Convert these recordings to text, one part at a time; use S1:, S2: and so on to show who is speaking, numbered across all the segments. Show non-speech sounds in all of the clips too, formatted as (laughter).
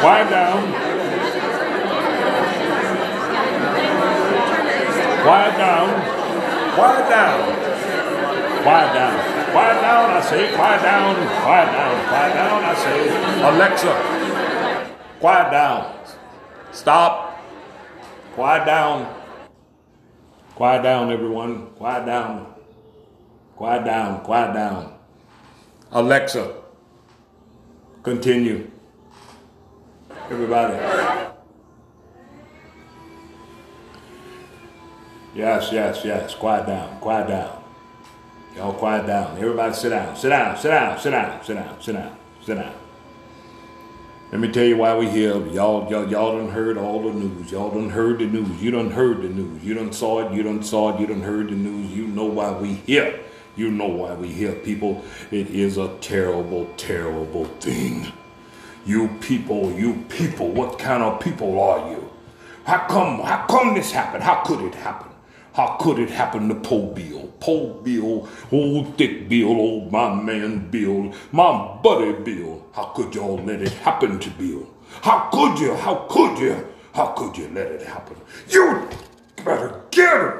S1: Quiet down. Quiet down. Quiet down. Quiet down. Quiet down, I say. Quiet down. Quiet down. Quiet down, I say. Alexa, quiet down. Stop. Quiet down. Quiet down, everyone. Quiet down. Quiet down. Quiet down. Alexa, continue. Everybody. Yes, yes, yes. Quiet down. Quiet down. Y'all quiet down. Everybody sit down. Sit down. Sit down. Sit down. Sit down. Sit down. Sit down. Let me tell you why we here. Y'all, y'all, y'all done heard all the news. Y'all done heard the news. You done heard the news. You done saw it. You done saw it. You done heard the news. You know why we here. You know why we here, people. It is a terrible, terrible thing. You people, you people, what kind of people are you? How come, how come this happened? How could it happen? How could it happen to Poe Bill? Poe Bill, old Dick Bill, old my man Bill, my buddy Bill. How could y'all let it happen to Bill? How could you? How could you? How could you let it happen? You better get him.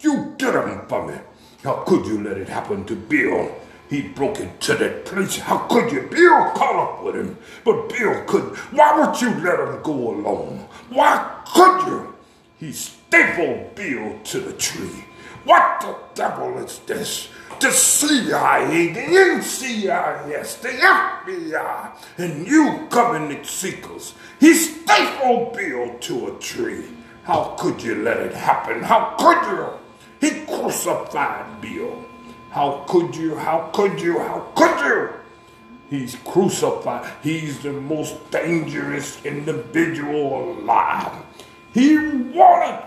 S1: You get him for me. How could you let it happen to Bill? He broke into that place. How could you? Bill caught up with him, but Bill couldn't. Why would you let him go alone? Why could you? He stapled Bill to the tree. What the devil is this? The CIA, the NCIS, the FBI, and you government seekers. He stapled Bill to a tree. How could you let it happen? How could you? He crucified Bill. How could you? How could you? How could you? He's crucified. He's the most dangerous individual alive. He wanted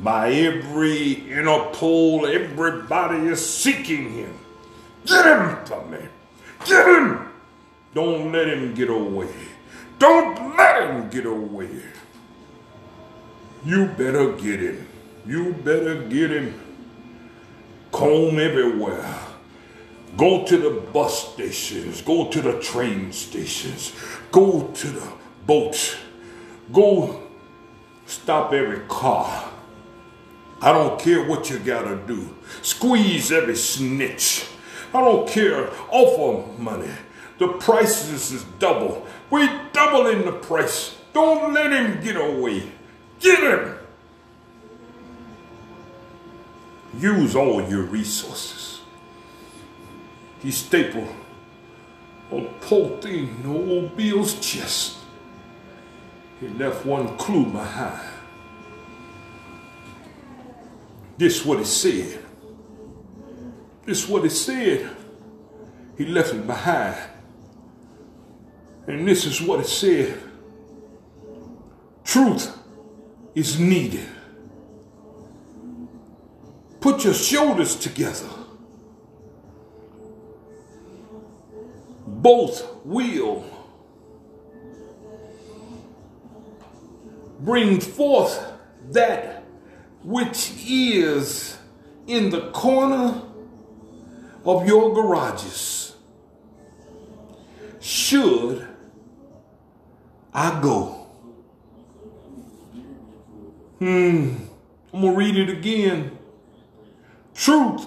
S1: by every Interpol, everybody is seeking him. Get him from me. Get him. Don't let him get away. Don't let him get away. You better get him. You better get him. Comb everywhere. Go to the bus stations. Go to the train stations. Go to the boats. Go stop every car. I don't care what you gotta do. Squeeze every snitch. I don't care. Offer money. The prices is double. We doubling the price. Don't let him get away. Get him. Use all your resources. He stapled a poor thing old Bill's chest. He left one clue behind. This what it said. This what it said. He left it behind. And this is what it said. Truth is needed. Put your shoulders together. Both will bring forth that which is in the corner of your garages. Should I go? Hmm, I'm gonna read it again. Truth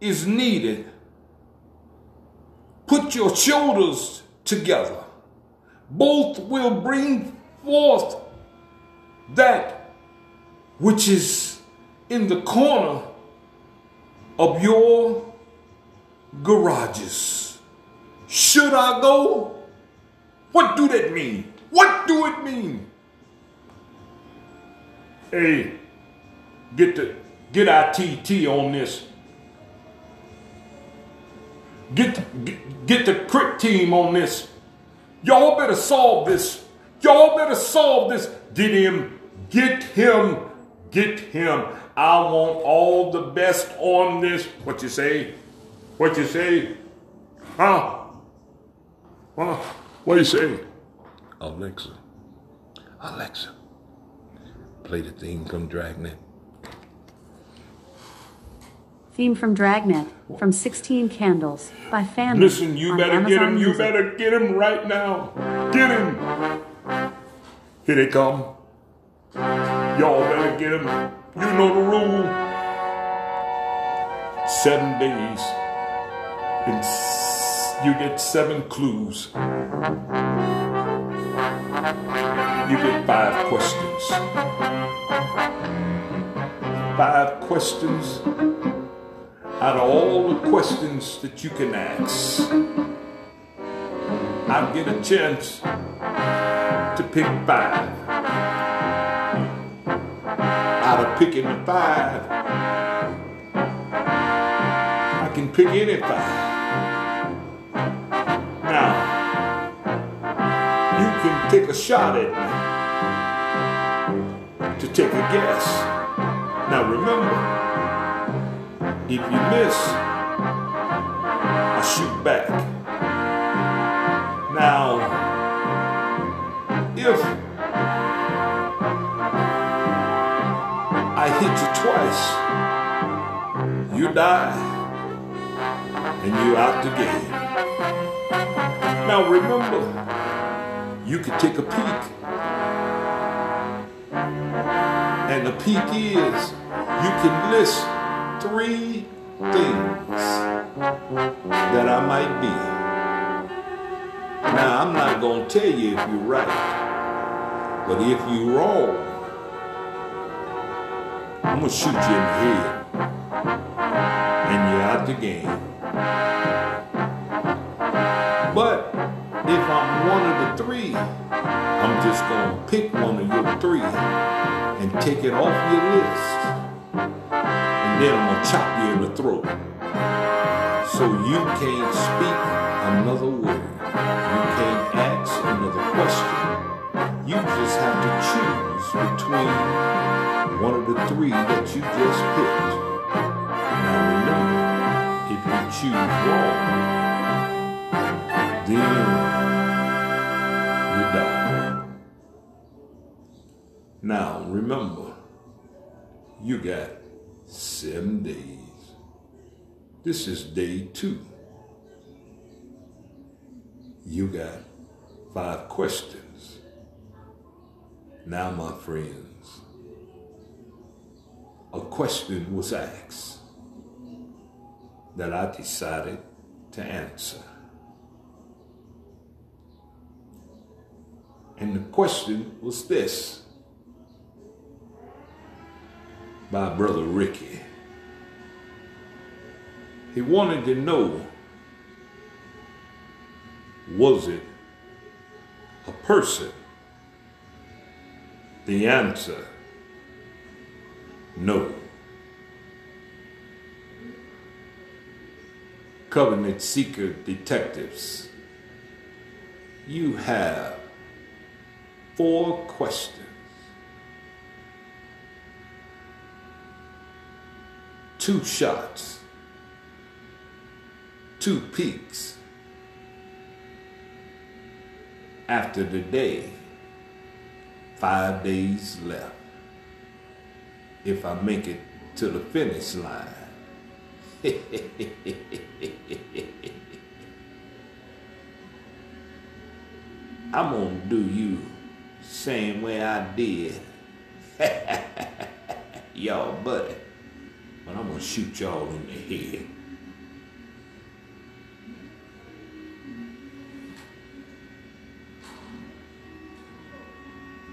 S1: is needed. Put your shoulders together. Both will bring forth that which is in the corner of your garages. Should I go? What do that mean? What do it mean? Hey, get the get ITT on this. Get get, get the crit team on this. Y'all better solve this. Y'all better solve this. Get him, get him, get him. I want all the best on this. What you say? What you say? Huh? Huh? What you say? Alexa. Alexa. Play the theme from Dragnet.
S2: Theme from Dragnet from 16 Candles by Fan.
S1: Listen, you better get him. You better get him right now. Get him! Here they come. Y'all better get him. You know the rule. Seven days. And you get seven clues. You get five questions. Five questions out of all the questions that you can ask. I get a chance to pick five. Out of picking five, I can pick any five. Now, you can take a shot at me to take a guess. Now remember, if you miss, I shoot back. Now, if I hit you twice, you die and you out the game. Now remember, you can take a peek. And the peek is you can list three things that I might be. Now I'm not gonna tell you if you're right. But if you're wrong, I'm gonna shoot you in the head. And you're out the game. But if I'm one of the three, I'm just gonna pick one of your three and take it off your list. Then I'm gonna chop you in the throat. So you can't speak another word. You can't ask another question. You just have to choose between one of the three that you just picked. Now remember, if you choose wrong, then you die. Now remember, you got seven days. This is day two. You got five questions. Now, my friends, a question was asked that I decided to answer. And the question was this by Brother Ricky. He wanted to know was it a person? The answer no. Covenant Seeker Detectives, you have four questions. Two shots, two peeks after the day five days left. If I make it to the finish line. (laughs) I'm gonna do you same way I did. (laughs) y'all buddy. But I'm gonna shoot y'all in the head.